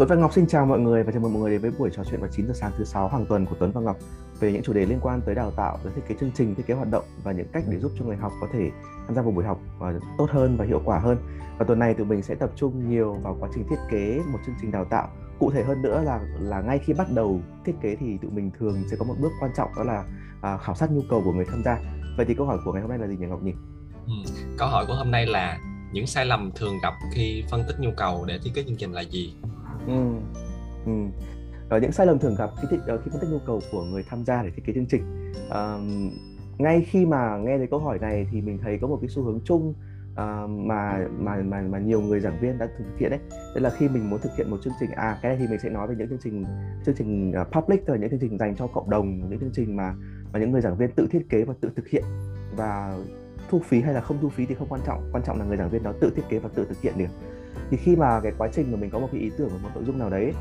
Tuấn và Ngọc xin chào mọi người và chào mừng mọi người đến với buổi trò chuyện vào 9 giờ sáng thứ sáu hàng tuần của Tuấn và Ngọc về những chủ đề liên quan tới đào tạo, tới thiết kế chương trình, thiết kế hoạt động và những cách để giúp cho người học có thể tham gia vào buổi học ờ, tốt hơn và hiệu quả hơn. Và tuần này tụi mình sẽ tập trung nhiều vào quá trình thiết kế một chương trình đào tạo. Cụ thể hơn nữa là là ngay khi bắt đầu thiết kế thì tụi mình thường sẽ có một bước quan trọng đó là à, khảo sát nhu cầu của người tham gia. Vậy thì câu hỏi của ngày hôm nay là gì nhỉ Ngọc nhỉ? Ừ. Câu hỏi của hôm nay là những sai lầm thường gặp khi phân tích nhu cầu để thiết kế chương trình là gì? Ừ. Ừ. Ờ, những sai lầm thường gặp khi, thích, ờ, khi phân tích nhu cầu của người tham gia để thiết kế chương trình. À, ngay khi mà nghe thấy câu hỏi này thì mình thấy có một cái xu hướng chung à, mà mà mà mà nhiều người giảng viên đã thực hiện đấy. Đấy là khi mình muốn thực hiện một chương trình à cái này thì mình sẽ nói về những chương trình chương trình public là những chương trình dành cho cộng đồng, những chương trình mà mà những người giảng viên tự thiết kế và tự thực hiện và thu phí hay là không thu phí thì không quan trọng quan trọng là người giảng viên đó tự thiết kế và tự thực hiện được thì khi mà cái quá trình mà mình có một cái ý tưởng một nội dung nào đấy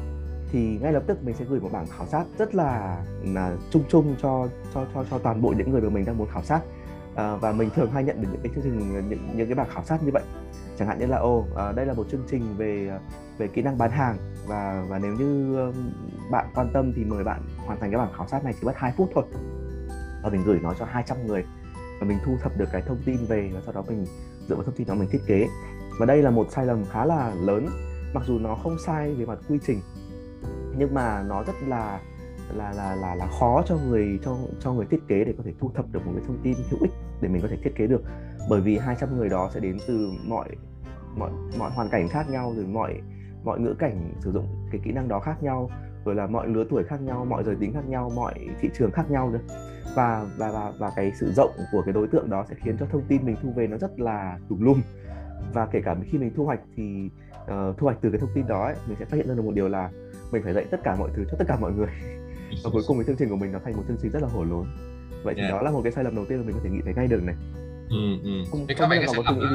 thì ngay lập tức mình sẽ gửi một bảng khảo sát rất là là chung chung cho cho cho cho toàn bộ những người mà mình đang muốn khảo sát. À, và mình thường hay nhận được những cái chương trình những những cái bảng khảo sát như vậy. Chẳng hạn như là ô à, ờ, đây là một chương trình về về kỹ năng bán hàng. Và và nếu như bạn quan tâm thì mời bạn hoàn thành cái bảng khảo sát này chỉ mất 2 phút thôi. Và mình gửi nó cho 200 người và mình thu thập được cái thông tin về và sau đó mình dựa vào thông tin đó mình thiết kế và đây là một sai lầm khá là lớn, mặc dù nó không sai về mặt quy trình, nhưng mà nó rất là là là là là khó cho người, cho cho người thiết kế để có thể thu thập được một cái thông tin hữu ích để mình có thể thiết kế được. Bởi vì 200 người đó sẽ đến từ mọi mọi mọi hoàn cảnh khác nhau, rồi mọi mọi ngữ cảnh sử dụng cái kỹ năng đó khác nhau, rồi là mọi lứa tuổi khác nhau, mọi giới tính khác nhau, mọi thị trường khác nhau nữa. Và và và và cái sự rộng của cái đối tượng đó sẽ khiến cho thông tin mình thu về nó rất là tùm lum và kể cả khi mình thu hoạch thì uh, thu hoạch từ cái thông tin đó ấy, mình sẽ phát hiện ra được một điều là mình phải dạy tất cả mọi thứ cho tất cả mọi người và cuối cùng cái chương trình của mình nó thành một chương trình rất là hổ lốn vậy thì yeah. đó là một cái sai lầm đầu tiên mà mình có thể nghĩ thấy ngay được này ừ, ừ. Không, có vẻ cái sai lầm đó,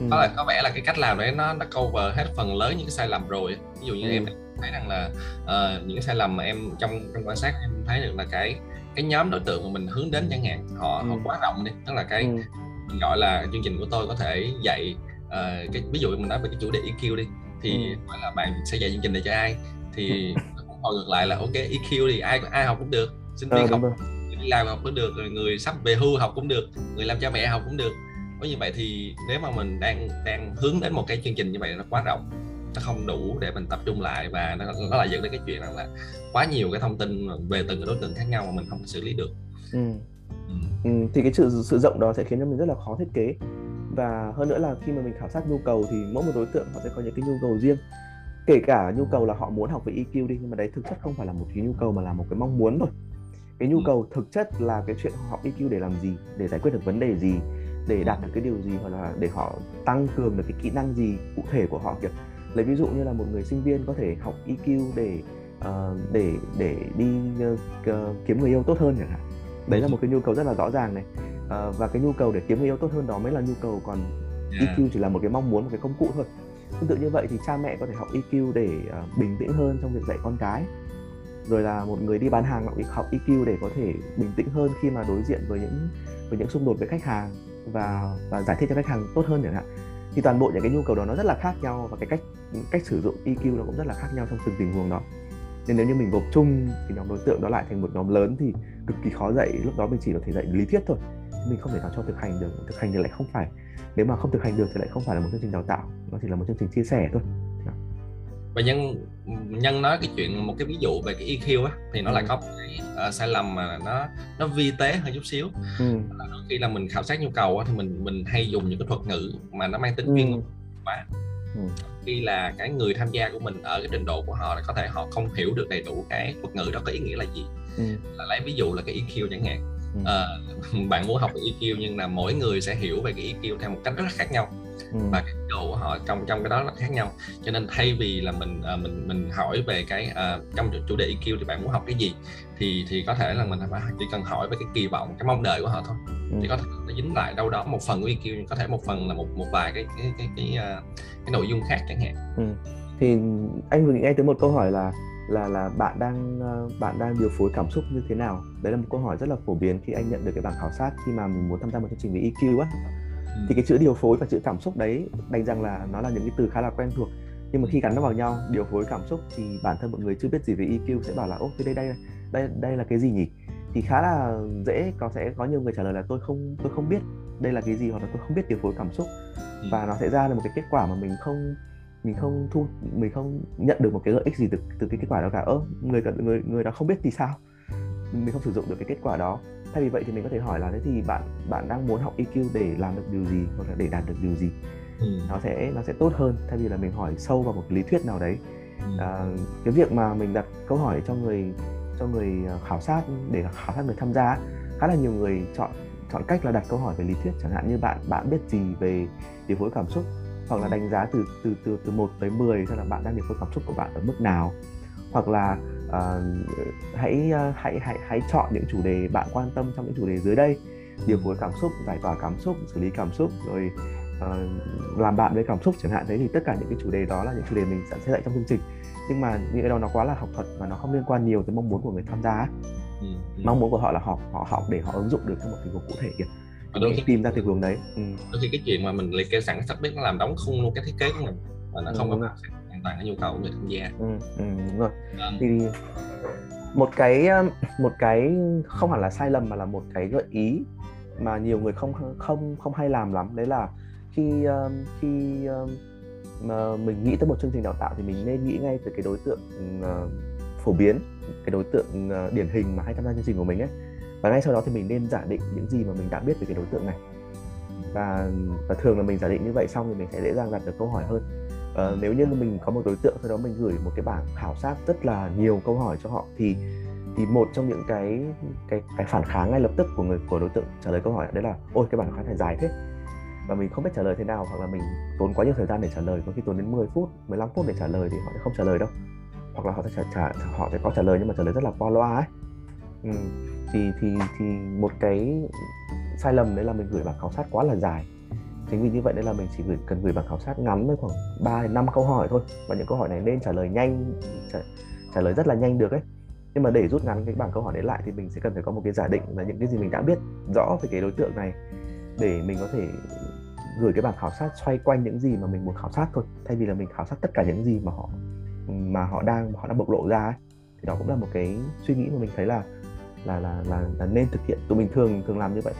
ừ. đó là có vẻ là cái cách làm đấy nó nó cover hết phần lớn những cái sai lầm rồi ví dụ như ừ. em thấy rằng là uh, những cái sai lầm mà em trong trong quan sát em thấy được là cái cái nhóm đối tượng mà mình hướng đến chẳng hạn họ ừ. họ quá rộng đi tức là cái ừ. mình gọi là chương trình của tôi có thể dạy uh, cái ví dụ mình nói về cái chủ đề EQ đi thì ừ. gọi là bạn sẽ dạy chương trình này cho ai thì hồi ngược lại là ok EQ thì ai ai học cũng được sinh viên ờ, học người đi làm học cũng được rồi người sắp về hưu học cũng được người làm cha mẹ học cũng được có như vậy thì nếu mà mình đang đang hướng đến một cái chương trình như vậy nó quá rộng nó không đủ để mình tập trung lại và nó, nó lại dẫn đến cái chuyện rằng là quá nhiều cái thông tin về từng đối tượng khác nhau mà mình không xử lý được ừ. Ừ. Ừ, thì cái sự sự rộng đó sẽ khiến cho mình rất là khó thiết kế và hơn nữa là khi mà mình khảo sát nhu cầu thì mỗi một đối tượng họ sẽ có những cái nhu cầu riêng. Kể cả nhu cầu là họ muốn học về EQ đi nhưng mà đấy thực chất không phải là một cái nhu cầu mà là một cái mong muốn thôi. Cái nhu ừ. cầu thực chất là cái chuyện họ học EQ để làm gì để giải quyết được vấn đề gì để đạt được cái điều gì hoặc là để họ tăng cường được cái kỹ năng gì cụ thể của họ kìa lấy ví dụ như là một người sinh viên có thể học EQ để uh, để để đi uh, kiếm người yêu tốt hơn chẳng hạn. Đấy là một cái nhu cầu rất là rõ ràng này uh, và cái nhu cầu để kiếm người yêu tốt hơn đó mới là nhu cầu còn yeah. EQ chỉ là một cái mong muốn một cái công cụ thôi. Tương tự như vậy thì cha mẹ có thể học EQ để uh, bình tĩnh hơn trong việc dạy con cái. Rồi là một người đi bán hàng học EQ để có thể bình tĩnh hơn khi mà đối diện với những với những xung đột với khách hàng và và giải thích cho khách hàng tốt hơn chẳng hạn. Thì toàn bộ những cái nhu cầu đó nó rất là khác nhau và cái cách cách sử dụng EQ nó cũng rất là khác nhau trong từng tình huống đó nên nếu như mình gộp chung cái nhóm đối tượng đó lại thành một nhóm lớn thì cực kỳ khó dạy. Lúc đó mình chỉ có thể dạy lý thuyết thôi. Mình không thể nào cho thực hành được. Thực hành thì lại không phải. Nếu mà không thực hành được thì lại không phải là một chương trình đào tạo. Nó chỉ là một chương trình chia sẻ thôi. Và nhân nhân nói cái chuyện một cái ví dụ về cái EQ á thì nó ừ. lại có một cái uh, sai lầm mà nó nó vi tế hơn chút xíu. Ừ. đôi khi là mình khảo sát nhu cầu á, thì mình mình hay dùng những cái thuật ngữ mà nó mang tính ừ. chuyên quá ừ. khi là cái người tham gia của mình ở cái trình độ của họ là có thể họ không hiểu được đầy đủ cái thuật ngữ đó có ý nghĩa là gì ừ. là lấy ví dụ là cái EQ chẳng hạn uh, bạn muốn học về EQ nhưng là mỗi người sẽ hiểu về cái EQ theo một cách rất là khác nhau ừ. và cái độ của họ trong trong cái đó là khác nhau cho nên thay vì là mình uh, mình mình hỏi về cái uh, trong chủ đề EQ thì bạn muốn học cái gì thì thì có thể là mình chỉ cần hỏi về cái kỳ vọng cái mong đợi của họ thôi ừ. thì có thể nó dính lại đâu đó một phần của EQ có thể một phần là một một vài cái cái cái cái, cái, uh, cái nội dung khác chẳng hạn ừ. thì anh vừa nghĩ ngay tới một câu hỏi là là là bạn đang ờ, bạn đang điều phối cảm xúc như thế nào đấy là một câu hỏi rất là phổ biến khi anh nhận được cái bảng khảo sát khi mà mình muốn tham gia một chương trình về EQ á. Thì cái chữ điều phối và chữ cảm xúc đấy đành rằng là nó là những cái từ khá là quen thuộc. Nhưng mà khi gắn nó vào nhau điều phối cảm xúc thì bản thân mọi người chưa biết gì về EQ sẽ bảo là ô thế đây đây đây đây là cái gì nhỉ? Thì khá là dễ có sẽ có nhiều người trả lời là tôi không tôi không biết đây là cái gì hoặc là tôi không biết điều phối cảm xúc. Ừ. và nó sẽ ra được một cái kết quả mà mình không mình không thu mình không nhận được một cái lợi ích gì từ từ cái kết quả đó cả. Ơ người người người đó không biết thì sao? Mình không sử dụng được cái kết quả đó thay vì vậy thì mình có thể hỏi là thế thì bạn bạn đang muốn học EQ để làm được điều gì hoặc là để đạt được điều gì? Ừ. nó sẽ nó sẽ tốt hơn thay vì là mình hỏi sâu vào một lý thuyết nào đấy. Ừ. à, cái việc mà mình đặt câu hỏi cho người cho người à, khảo sát để khảo sát người tham gia khá là nhiều người chọn chọn cách là đặt câu hỏi về lý thuyết. Chẳng hạn như bạn bạn biết gì về điều phối cảm xúc? Hoặc là đánh giá từ từ từ từ 1 tới 10 xem là bạn đang điều phối cảm xúc của bạn ở mức nào hoặc là uh, hãy uh, hãy hãy hãy chọn những chủ đề bạn quan tâm trong những chủ đề dưới đây. Điều phối cảm xúc giải tỏa cảm xúc xử lý cảm xúc rồi uh, làm bạn với cảm xúc chẳng hạn. Thế thì tất cả những cái chủ đề đó là những chủ đề mình sẽ dạy trong chương trình. Nhưng mà những cái đó nó quá là học thuật và nó không liên quan nhiều tới mong muốn của người tham gia ừ, ừ. mong muốn của họ là học họ học để họ ứng dụng được trong một tình huống cụ thể kìa. Đôi khi tìm ra tình huống đấy. Ừ. đôi khi cái chuyện mà mình liệt kê sẵn sắp biết nó làm đóng khung luôn cái thiết kế của mình và nó ừ, không có toàn cái nhu cầu của người tham gia. Ừ, ừ, đúng rồi. À. thì một cái một cái không hẳn là sai lầm mà là một cái gợi ý mà nhiều người không không không hay làm lắm. Đấy là khi khi mà mình nghĩ tới một chương trình đào tạo thì mình nên nghĩ ngay từ cái đối tượng phổ biến cái đối tượng uh, điển hình mà hay tham gia chương trình của mình ấy. Và ngay sau đó thì mình nên giả định những gì mà mình đã biết về cái đối tượng này. Và và thường là mình giả định như vậy xong thì mình sẽ dễ dàng đặt được câu hỏi hơn uh, nếu như mình có một đối tượng sau đó mình gửi một cái bảng khảo sát rất là nhiều câu hỏi cho họ thì thì một trong những cái cái cái phản kháng ngay lập tức của người của đối tượng trả lời câu hỏi đấy là ôi cái bảng khá là dài thế. Và mình không biết trả lời thế nào hoặc là mình tốn quá nhiều thời gian để trả lời có khi tốn đến 10 phút 15 phút để trả lời thì họ sẽ không trả lời đâu. Hoặc là họ sẽ trả, trả họ sẽ có trả lời nhưng mà trả lời rất là qua loa ấy. Ừ. thì thì thì một cái sai lầm đấy là mình gửi bản khảo sát quá là dài chính vì như vậy nên là mình chỉ gửi cần gửi bằng khảo sát ngắn với khoảng 3 đến 5 câu hỏi thôi. Và những câu hỏi này nên trả lời nhanh trả, trả lời rất là nhanh được ấy. Nhưng mà để rút ngắn cái bảng câu hỏi đấy lại thì mình sẽ cần phải có một cái giả định là những cái gì mình đã biết rõ về cái đối tượng này để mình có thể gửi cái bảng khảo sát xoay quanh những gì mà mình muốn khảo sát thôi. Thay vì là mình khảo sát tất cả những gì mà họ mà họ đang họ đang bộc lộ ra ấy. thì đó cũng là một cái suy nghĩ mà mình thấy là là là là, là nên thực hiện. Tụi mình thường thường làm như vậy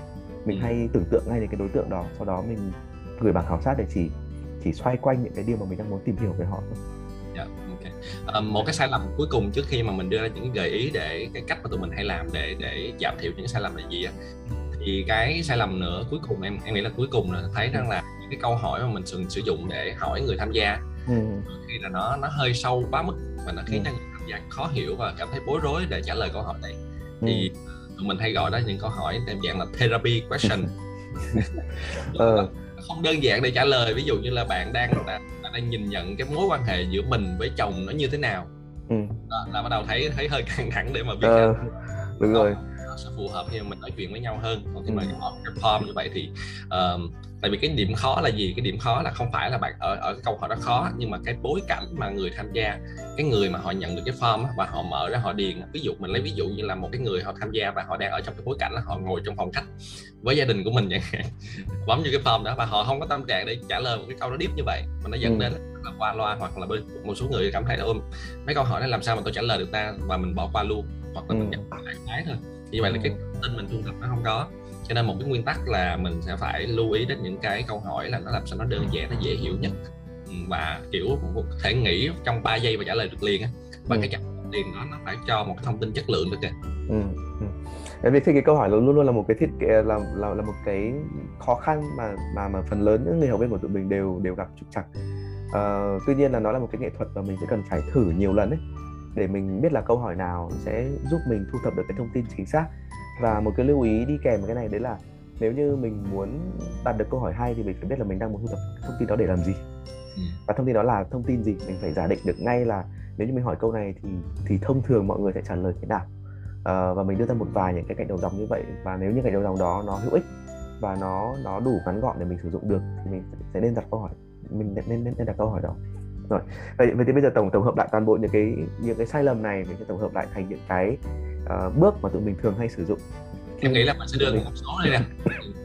mình ừ. hay tưởng tượng ngay đến cái đối tượng đó sau đó mình gửi bản khảo sát để chỉ chỉ xoay quanh những cái điều mà mình đang muốn tìm hiểu về họ thôi yeah, dạ, okay. à, một cái sai lầm cuối cùng trước khi mà mình đưa ra những gợi ý để cái cách mà tụi mình hay làm để để giảm thiểu những sai lầm là gì thì cái sai lầm nữa cuối cùng em em nghĩ là cuối cùng là thấy rằng là những cái câu hỏi mà mình sử, sử dụng để hỏi người tham gia ừ. khi là nó nó hơi sâu quá mức và nó khiến ừ. cho người tham gia khó hiểu và cảm thấy bối rối để trả lời câu hỏi này ừ. thì tụi mình hay gọi đó những câu hỏi theo dạng là therapy question ờ. không đơn giản để trả lời ví dụ như là bạn đang đang nhìn nhận cái mối quan hệ giữa mình với chồng nó như thế nào ừ. đó, là bắt đầu thấy thấy hơi căng thẳng để mà biết ờ, đúng rồi nó sẽ phù hợp khi mà mình nói chuyện với nhau hơn còn khi mà ừ. cái form như vậy thì uh, tại vì cái điểm khó là gì cái điểm khó là không phải là bạn ở ở cái câu hỏi đó khó nhưng mà cái bối cảnh mà người tham gia cái người mà họ nhận được cái form và họ mở ra họ điền ví dụ mình lấy ví dụ như là một cái người họ tham gia và họ đang ở trong cái bối cảnh là họ ngồi trong phòng khách với gia đình của mình chẳng hạn bấm vô cái form đó và họ không có tâm trạng để trả lời một cái câu đó deep như vậy mà nó dẫn ừ. đến là qua loa hoặc là một số người cảm thấy là ôm mấy câu hỏi này làm sao mà tôi trả lời được ta và mình bỏ qua luôn hoặc là mình ừ. nhận lại cái thôi như vậy là cái tin mình thu thập nó không có cho nên một cái nguyên tắc là mình sẽ phải lưu ý đến những cái câu hỏi là nó làm sao nó đơn giản nó dễ hiểu nhất và kiểu có thể nghĩ trong 3 giây và trả lời được liền á và ừ. cái lời liền đó nó phải cho một cái thông tin chất lượng được kìa ừ. ừ. Bởi vì cái câu hỏi luôn luôn là một cái thiết kế là là là một cái khó khăn mà mà mà phần lớn những người học viên của tụi mình đều đều gặp trục trặc. Uh, tuy nhiên là nó là một cái nghệ thuật và mình sẽ cần phải thử nhiều lần ấy để mình biết là câu hỏi nào sẽ giúp mình thu thập được cái thông tin chính xác. Và một cái lưu ý đi kèm với cái này đấy là nếu như mình muốn đạt được câu hỏi hay thì mình phải biết là mình đang muốn thu thập thông tin đó để làm gì. Ừ. và thông tin đó là thông tin gì mình phải giả định được ngay là nếu như mình hỏi câu này thì thì thông thường mọi người sẽ trả lời thế nào. À, và mình đưa ra một vài những cái cạnh đầu dòng như vậy. Và nếu như cạnh đầu dòng đó nó hữu ích và nó nó đủ ngắn gọn để mình sử dụng được thì mình sẽ nên đặt câu hỏi mình nên nên, nên đặt câu hỏi đó rồi vậy, vậy thì bây giờ tổng tổng hợp lại toàn bộ những cái những cái sai lầm này mình sẽ tổng hợp lại thành những cái uh, bước mà tụi mình thường hay sử dụng. Em nghĩ là mình sẽ đưa một số đây nè.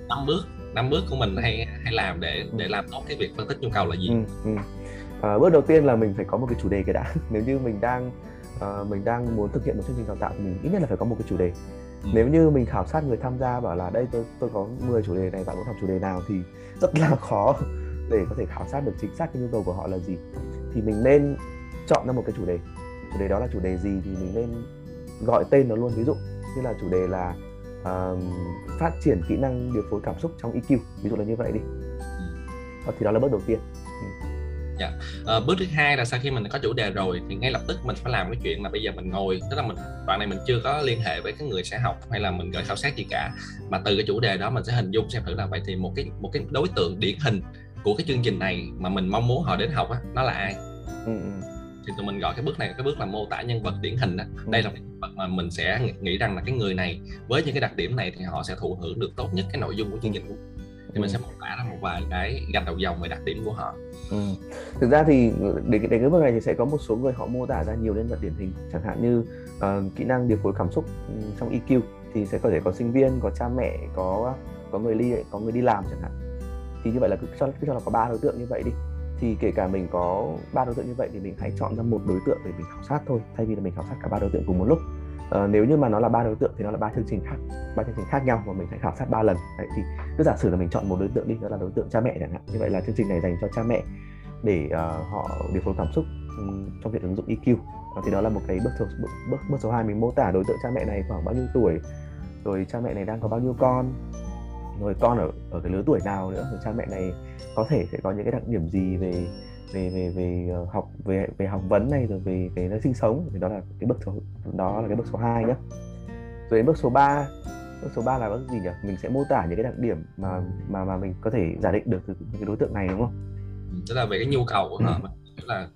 Năm bước năm bước của mình hay hay làm để để làm tốt cái việc phân tích nhu cầu là gì? Ừ, ừ. à, bước đầu tiên là mình phải có một cái chủ đề cái đã nếu như mình đang uh, mình đang muốn thực hiện một chương trình đào tạo thì mình ít nhất là phải có một cái chủ đề. Ừ. nếu như mình khảo sát người tham gia bảo là đây tôi tôi có 10 chủ đề này bạn muốn học chủ đề nào? thì rất là khó để có thể khảo sát được chính xác cái nhu cầu của họ là gì thì mình nên chọn ra một cái chủ đề. Chủ đề đó là chủ đề gì thì mình nên gọi tên nó luôn. Ví dụ như là chủ đề là uh, phát triển kỹ năng điều phối cảm xúc trong EQ ví dụ là như vậy đi. Ừ. thì đó là bước đầu tiên. Ừ. Dạ. À, bước thứ hai là sau khi mình có chủ đề rồi thì ngay lập tức mình phải làm cái chuyện là bây giờ mình ngồi tức là mình đoạn này mình chưa có liên hệ với cái người sẽ học hay là mình gửi khảo sát gì cả. Mà từ cái chủ đề đó mình sẽ hình dung xem thử là vậy thì một cái một cái đối tượng điển hình của cái chương trình này mà mình mong muốn họ đến học á nó là ai ừ, ừ. thì tụi mình gọi cái bước này cái bước là mô tả nhân vật điển hình đó ừ. đây là cái vật mà mình sẽ nghĩ rằng là cái người này với những cái đặc điểm này thì họ sẽ thụ hưởng được tốt nhất cái nội dung của chương trình của thì ừ. mình sẽ mô tả ra một vài cái gạch đầu dòng về đặc điểm của họ ừ. thực ra thì để đến cái bước này thì sẽ có một số người họ mô tả ra nhiều nhân vật điển hình chẳng hạn như uh, kỹ năng điều phối cảm xúc trong EQ thì sẽ có thể có sinh viên có cha mẹ có có người đi có người đi làm chẳng hạn thì như vậy là cứ cho cứ cho là có ba đối tượng như vậy đi. Thì kể cả mình có ba đối tượng như vậy thì mình hãy chọn ra một đối tượng để mình khảo sát thôi thay vì là mình khảo sát cả ba đối tượng cùng một lúc. À, nếu như mà nó là ba đối tượng thì nó là ba chương trình khác ba chương trình khác nhau mà mình phải khảo sát ba lần. Đấy, thì cứ giả sử là mình chọn một đối tượng đi đó là đối tượng cha mẹ chẳng hạn. Như vậy là chương trình này dành cho cha mẹ để uh, họ điều phối cảm xúc um, trong việc ứng dụng EQ và ờ, thì đó là một cái bước số bước bước số 2 mình mô tả đối tượng cha mẹ này khoảng bao nhiêu tuổi rồi cha mẹ này đang có bao nhiêu con rồi con ở ở cái lứa tuổi nào nữa, rồi cha mẹ này có thể sẽ có những cái đặc điểm gì về về về về ờ, học, về về học vấn này, rồi về về nơi sinh sống, thì đó là cái bước số, đó là cái bước số 2 nhé rồi đến bước số 3 bước số 3 là bước gì nhỉ? Mình sẽ mô tả những cái đặc điểm mà mà mà mình có thể giả định được từ cái đối tượng này, đúng không? Ừ, tức là về cái nhu cầu của họ là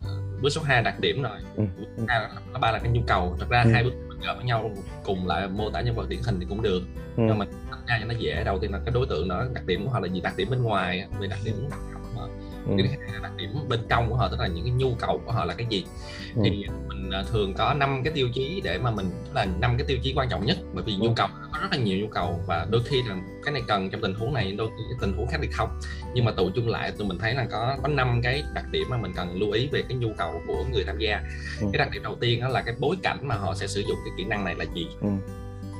bước số 2 đặc điểm rồi ừ. bước số ba là cái nhu cầu thật ra ừ. hai bước gộp với nhau cùng lại mô tả nhân vật điển hình thì cũng được ừ. nhưng mà tách ra cho nó dễ đầu tiên là cái đối tượng đó đặc điểm của họ là gì đặc điểm bên ngoài về đặc điểm ừ. cái thứ hai là đặc điểm bên trong của họ tức là những cái nhu cầu của họ là cái gì ừ. thì mình à, thường có năm cái tiêu chí để mà mình tức là năm cái tiêu chí quan trọng nhất bởi vì ừ. nhu cầu có rất là nhiều nhu cầu và đôi khi là cái này cần trong tình huống này đôi khi cái tình huống khác thì không nhưng mà tụ chung lại tụi mình thấy là có có năm cái đặc điểm mà mình cần lưu ý về cái nhu cầu của người tham gia ừ. cái đặc điểm đầu tiên đó là cái bối cảnh mà họ sẽ sử dụng cái kỹ năng này là gì ừ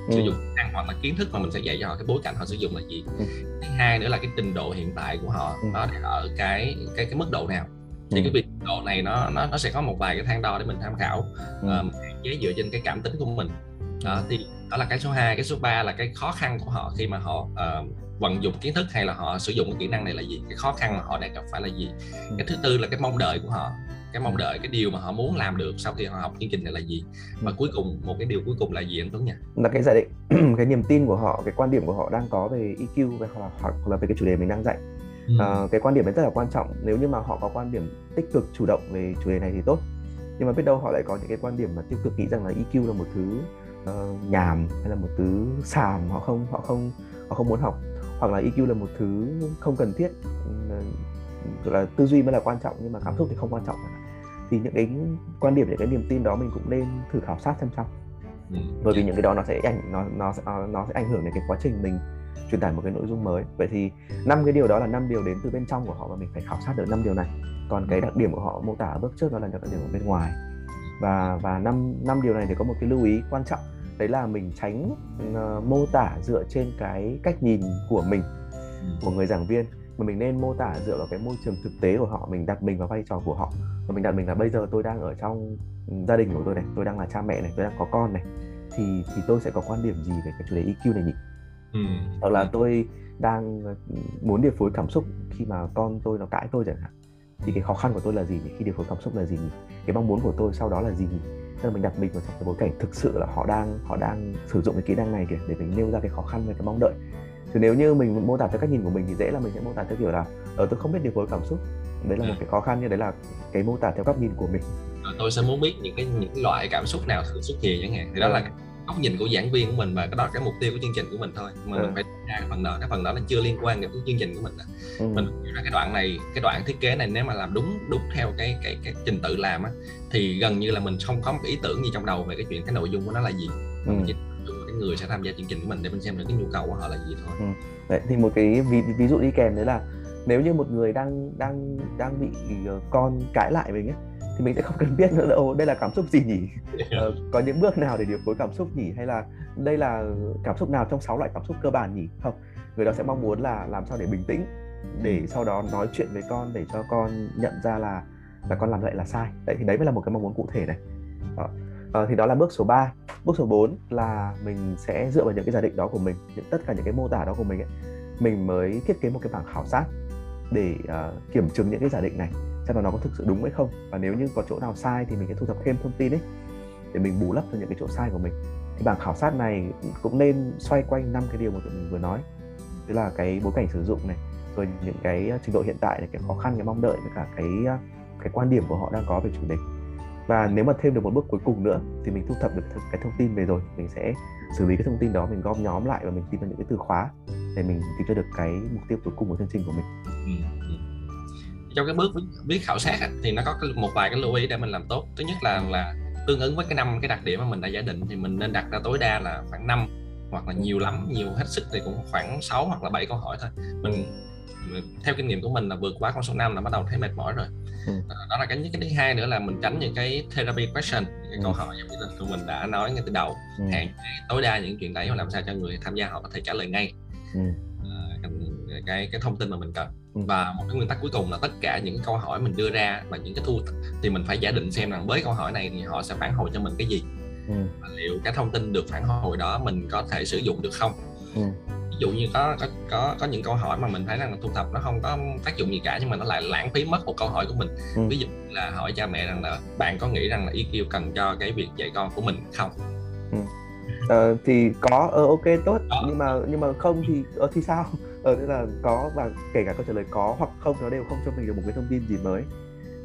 sử dụng kỹ năng hoặc là kiến thức mà mình sẽ dạy cho họ cái bối cảnh họ sử dụng là gì. Ừ. thứ hai nữa là cái trình độ hiện tại của họ ừ. nó ở cái cái cái mức độ nào. Thì ừ. cái việc độ này nó nó nó sẽ có một vài cái thang đo để mình tham khảo ừ. uh, chế dựa trên cái cảm tính của mình. Đó thì đó là cái số 2 cái số 3 là cái khó khăn của họ khi mà họ uh, vận dụng kiến thức hay là họ sử dụng cái kỹ năng này là gì? Cái khó khăn mà họ đang gặp phải là gì? Cái thứ tư là cái mong đợi của họ cái mong đợi cái điều mà họ muốn làm được sau khi họ học chương trình này là gì? Và cuối cùng một cái điều cuối cùng là gì anh Tuấn nhỉ? Là cái giả định cái niềm tin của họ cái quan điểm của họ đang có về EQ hoặc là, hoặc là về cái chủ đề mình đang dạy. Ừ. à, cái quan điểm đấy rất là quan trọng. Nếu như mà họ có quan điểm tích cực chủ động về chủ đề này thì tốt. Nhưng mà biết đâu họ lại có những cái quan điểm mà tiêu cực nghĩ rằng là EQ là một thứ uh, nhàm hay là một thứ xàm họ không họ không họ không muốn học. Hoặc là EQ là một thứ không cần thiết. Uh, là tư duy mới là quan trọng nhưng mà cảm xúc thì không quan trọng thì những cái quan điểm những cái niềm tin đó mình cũng nên thử khảo sát xem sao. Ừ. bởi vì những cái đó nó sẽ ảnh nó nó nó sẽ ảnh hưởng đến cái quá trình mình truyền tải một cái nội dung mới. Vậy thì năm cái điều đó là năm điều đến từ bên trong của họ và mình phải khảo sát được năm điều này. Còn cái đặc điểm của họ mô tả ở bước trước đó là đặc điểm ở bên ngoài. Và và năm năm điều này thì có một cái lưu ý quan trọng. Đấy là mình tránh uh, mô tả dựa trên cái cách nhìn của mình ừ. của người giảng viên mà mình nên mô tả dựa vào cái môi trường thực tế của họ mình đặt mình vào vai trò của họ và mình đặt mình là bây giờ tôi đang ở trong gia đình của tôi này tôi đang là cha mẹ này tôi đang có con này thì thì tôi sẽ có quan điểm gì về cái chủ đề EQ này nhỉ ừ. hoặc là tôi đang ờ, muốn điều phối cảm xúc khi mà con tôi nó cãi tôi chẳng hạn thì cái khó khăn của tôi là gì nhỉ? khi điều phối cảm xúc là gì nhỉ? cái mong muốn của tôi sau đó là gì nhỉ? tức là mình đặt mình vào trong cái bối cảnh thực sự là họ đang họ đang sử dụng cái kỹ năng này kìa để mình nêu ra cái khó khăn và cái mong đợi thì nếu như mình mô tả theo cách nhìn của mình thì dễ là mình sẽ mô tả theo kiểu là ở ờ, tôi không biết điều phối cảm xúc. Đấy là một cái khó khăn như đấy là cái mô tả theo cách nhìn của mình. Ờ, tôi sẽ muốn biết những cái những loại cảm xúc nào thường xuất hiện chẳng hạn. Thì đó là góc nhìn của giảng viên của mình và cái đó là cái mục tiêu của chương trình của mình thôi. Mà ừ. mình phải ra phần đó cái phần đó là chưa liên quan đến chương trình của mình ừ. mình ra cái đoạn này cái đoạn thiết kế này nếu mà làm đúng đúng theo cái cái cái trình tự làm á thì gần như là mình không có một ý tưởng gì trong đầu về cái chuyện cái nội dung của nó là gì. Ừ. mình chỉ cái người sẽ tham gia chương trình của mình để mình xem được cái nhu cầu của họ là gì thôi ừ. đấy thì một cái ví, ví dụ đi kèm đấy là nếu như một người đang đang đang bị uh, con cãi lại mình ấy thì mình sẽ không cần biết nữa đâu đây là cảm xúc gì nhỉ uh, có những bước nào để điều phối cảm xúc nhỉ hay là đây là cảm xúc nào trong sáu loại cảm xúc cơ bản nhỉ không người đó sẽ mong muốn là làm sao để bình tĩnh để ừ. sau đó nói chuyện với con để cho con nhận ra là là con làm vậy là sai đấy thì đấy mới là một cái mong muốn cụ thể này đó. À, thì đó là bước số 3 bước số 4 là mình sẽ dựa vào những cái giả định đó của mình những tất cả những cái mô tả đó của mình ấy, mình mới thiết kế một cái bảng khảo sát để uh, kiểm chứng những cái giả định này xem là nó có thực sự đúng hay không. Và nếu như có chỗ nào sai thì mình sẽ thu thập thêm thông tin ấy để mình bù lấp cho những cái chỗ sai của mình. Thì bảng khảo sát này cũng nên xoay quanh năm cái điều mà tụi mình vừa nói. Tức là cái bối cảnh sử dụng này rồi những cái trình độ hiện tại này cái khó khăn cái mong đợi với cả cái ờ, cái quan điểm của họ đang có về chủ đề và nếu mà thêm được một bước cuối cùng nữa thì mình thu thập được cái thông tin về rồi mình sẽ xử lý cái thông tin đó mình gom nhóm lại và mình tìm ra những cái từ khóa để mình tìm cho được cái mục tiêu cuối cùng của chương trình của mình. Ừ, ừ. trong cái bước viết khảo sát thì nó có một vài cái lưu ý để mình làm tốt. Thứ nhất là là tương ứng với cái năm cái đặc điểm mà mình đã giả định thì mình nên đặt ra tối đa là khoảng 5 hoặc là nhiều lắm nhiều hết sức thì cũng khoảng 6 hoặc là 7 câu hỏi thôi. Mình theo kinh nghiệm của mình là vượt quá con số 5 là bắt đầu thấy mệt mỏi rồi ừ. đó là cái cái thứ hai nữa là mình tránh những cái therapy question những cái ừ. câu hỏi giống như là tụi mình đã nói ngay từ đầu ừ. hạn tối đa những chuyện đấy và làm sao cho người tham gia họ có thể trả lời ngay ừ. à, cái cái thông tin mà mình cần ừ. và một cái nguyên tắc cuối cùng là tất cả những câu hỏi mình đưa ra và những cái thu thì mình phải giả định xem rằng với câu hỏi này thì họ sẽ phản hồi cho mình cái gì ừ. và liệu cái thông tin được phản hồi đó mình có thể sử dụng được không ừ ví dụ như có có có có những câu hỏi mà mình thấy rằng là thu thập nó không có tác dụng gì cả nhưng mà nó lại lãng phí mất một câu hỏi của mình. Ừ. ví dụ là hỏi cha mẹ rằng là bạn có nghĩ rằng là EQ cần cho cái việc dạy con của mình không? Ừ. ờ, thì có ờ, ok tốt. Đó. nhưng mà nhưng mà không thì ờ, thì sao? Ờ tức là có và kể cả câu trả lời có hoặc không nó đều không cho mình được một cái thông tin gì mới.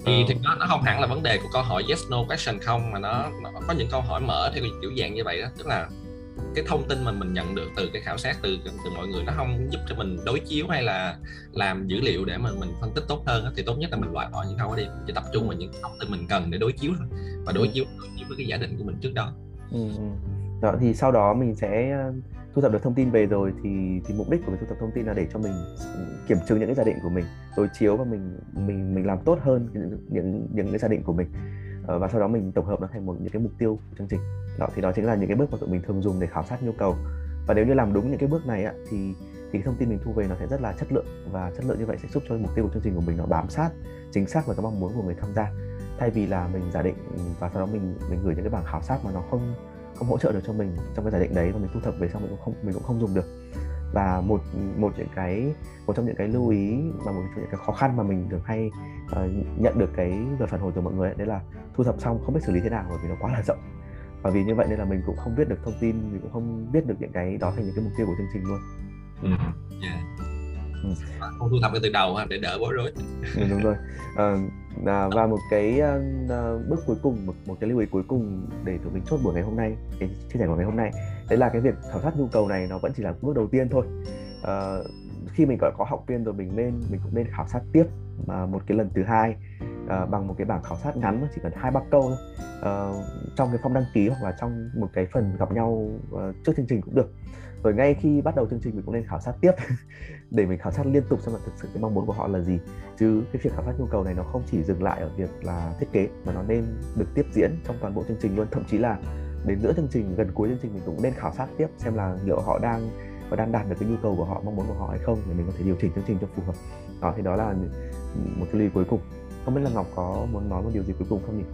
Thì, thì nó, nó không hẳn là vấn đề của câu hỏi yes no question không mà nó, nó có những câu hỏi mở theo kiểu dạng như vậy đó. Tức là cái thông tin mà mình nhận được từ cái khảo sát từ từ mọi người nó không giúp cho mình đối chiếu hay là làm dữ liệu để mà mình phân tích tốt hơn thì tốt nhất là mình loại bỏ những câu đó đi chỉ tập trung vào những thông tin mình cần để đối chiếu thôi và đối ừ. chiếu đối chiếu với cái giả định của mình trước đó ừ, ừ. đó thì sau đó mình sẽ ờ, thu thập được thông tin về rồi thì thì mục đích của việc thu thập thông tin là để cho mình kiểm chứng những cái giả định của mình đối chiếu và mình mình mình làm tốt hơn những những những cái giả định của mình Ờ, và sau đó mình tổng hợp nó thành một những cái mục tiêu của chương trình. Đó thì đó chính là những cái bước mà tụi mình thường dùng để khảo sát nhu cầu. Và nếu như làm đúng những cái bước này á, thì thì thông tin mình thu về nó sẽ rất là chất lượng. Và chất lượng như vậy sẽ giúp cho mục tiêu của chương trình của mình nó bám sát chính xác với cái mong muốn của người tham gia. Thay vì là mình giả định và sau đó mình mình gửi những cái bảng khảo sát mà nó không không hỗ trợ được cho mình trong cái giả định đấy và mình thu thập về xong mình cũng không mình cũng không dùng được và một một những cái một trong những cái lưu ý và một trong những cái khó khăn mà mình thường hay uh, nhận được cái lời phản hồi từ mọi người ấy, đấy là thu thập xong không biết xử lý thế nào bởi vì nó quá là rộng và vì như vậy nên là mình cũng không biết được thông tin mình cũng không biết được những cái đó thành những cái mục tiêu của chương trình luôn ừ. yeah ừ. không thu thập từ đầu ha để đỡ bối rối. Ừ, đúng rồi. À, và một cái uh, bước cuối cùng một, một cái lưu ý cuối cùng để tụi mình chốt buổi ngày hôm nay cái chia sẻ của ngày hôm nay đấy là cái việc khảo sát nhu cầu này nó vẫn chỉ là bước đầu tiên thôi. Uh, khi mình có có học viên rồi mình nên mình cũng nên khảo sát tiếp mà một cái lần thứ hai uh, bằng một cái bảng khảo sát ngắn chỉ cần hai ba câu thôi. Uh, trong cái form đăng ký hoặc là trong một cái phần gặp nhau uh, trước chương trình cũng được rồi ngay khi bắt đầu chương trình, mình cũng nên khảo sát tiếp để mình khảo sát liên tục xem là thực sự cái mong muốn của họ là gì. Chứ cái việc khảo sát nhu cầu này nó không chỉ dừng lại ở việc là thiết kế, mà nó nên được tiếp diễn trong toàn bộ chương trình luôn. Thậm chí là đến giữa chương trình, gần cuối chương trình mình cũng nên khảo sát tiếp xem là liệu họ đang và đang đạt được cái nhu cầu của họ, mong muốn của họ hay không, để mình có thể điều chỉnh chương trình cho phù hợp. Đó, thì đó là một cái lưu cuối cùng. Không biết là ngọc có muốn nói một điều gì cuối cùng không nhỉ?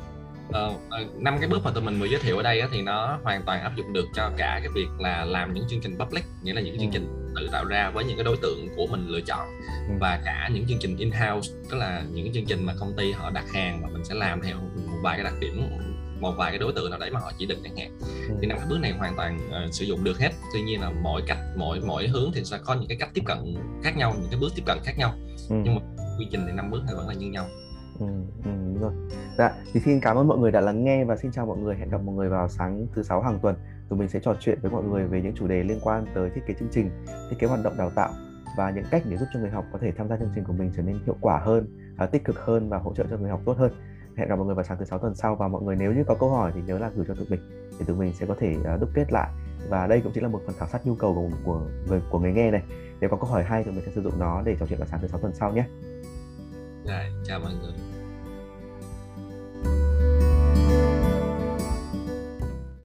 Ờ, ờ, năm cái bước mà tụi mình vừa giới thiệu ở đây á, thì nó hoàn toàn áp dụng được cho cả cái việc là làm những chương trình public nghĩa là những chương ừ. trình tự tạo ra với những cái đối tượng của mình lựa chọn ừ. và cả những chương trình in house tức là những chương trình mà công ty họ đặt hàng và mình sẽ làm theo một vài cái đặc điểm một vài cái đối tượng nào đấy mà họ chỉ định chẳng hạn ừ. thì năm cái bước này hoàn toàn uh, sử dụng được hết tuy nhiên là mỗi cách mỗi mỗi hướng thì sẽ có những cái cách tiếp cận khác nhau những cái bước tiếp cận khác nhau ừ. nhưng mà quy trình thì năm bước này vẫn là như nhau Ừ, ừ, đúng rồi. Dạ, thì xin cảm ơn mọi người đã lắng nghe và xin chào mọi người. Hẹn gặp mọi người vào sáng thứ sáu hàng tuần. Tụi mình sẽ trò chuyện với mọi người về những chủ đề liên quan tới thiết kế chương trình, thiết kế hoạt động đào tạo và những cách để giúp cho người học có thể tham gia chương trình của mình trở nên hiệu quả hơn, à, tích cực hơn và hỗ trợ cho người học tốt hơn. Hẹn gặp mọi người vào sáng thứ sáu tuần sau và mọi người nếu như có câu hỏi thì nhớ là gửi cho tụi mình để tụi mình sẽ có thể à, đúc kết lại và đây cũng chính là một phần khảo sát nhu cầu của của người của người nghe này nếu có câu hỏi hay thì mình sẽ sử dụng nó để trò chuyện vào sáng thứ sáu tuần sau nhé rồi chào mọi người.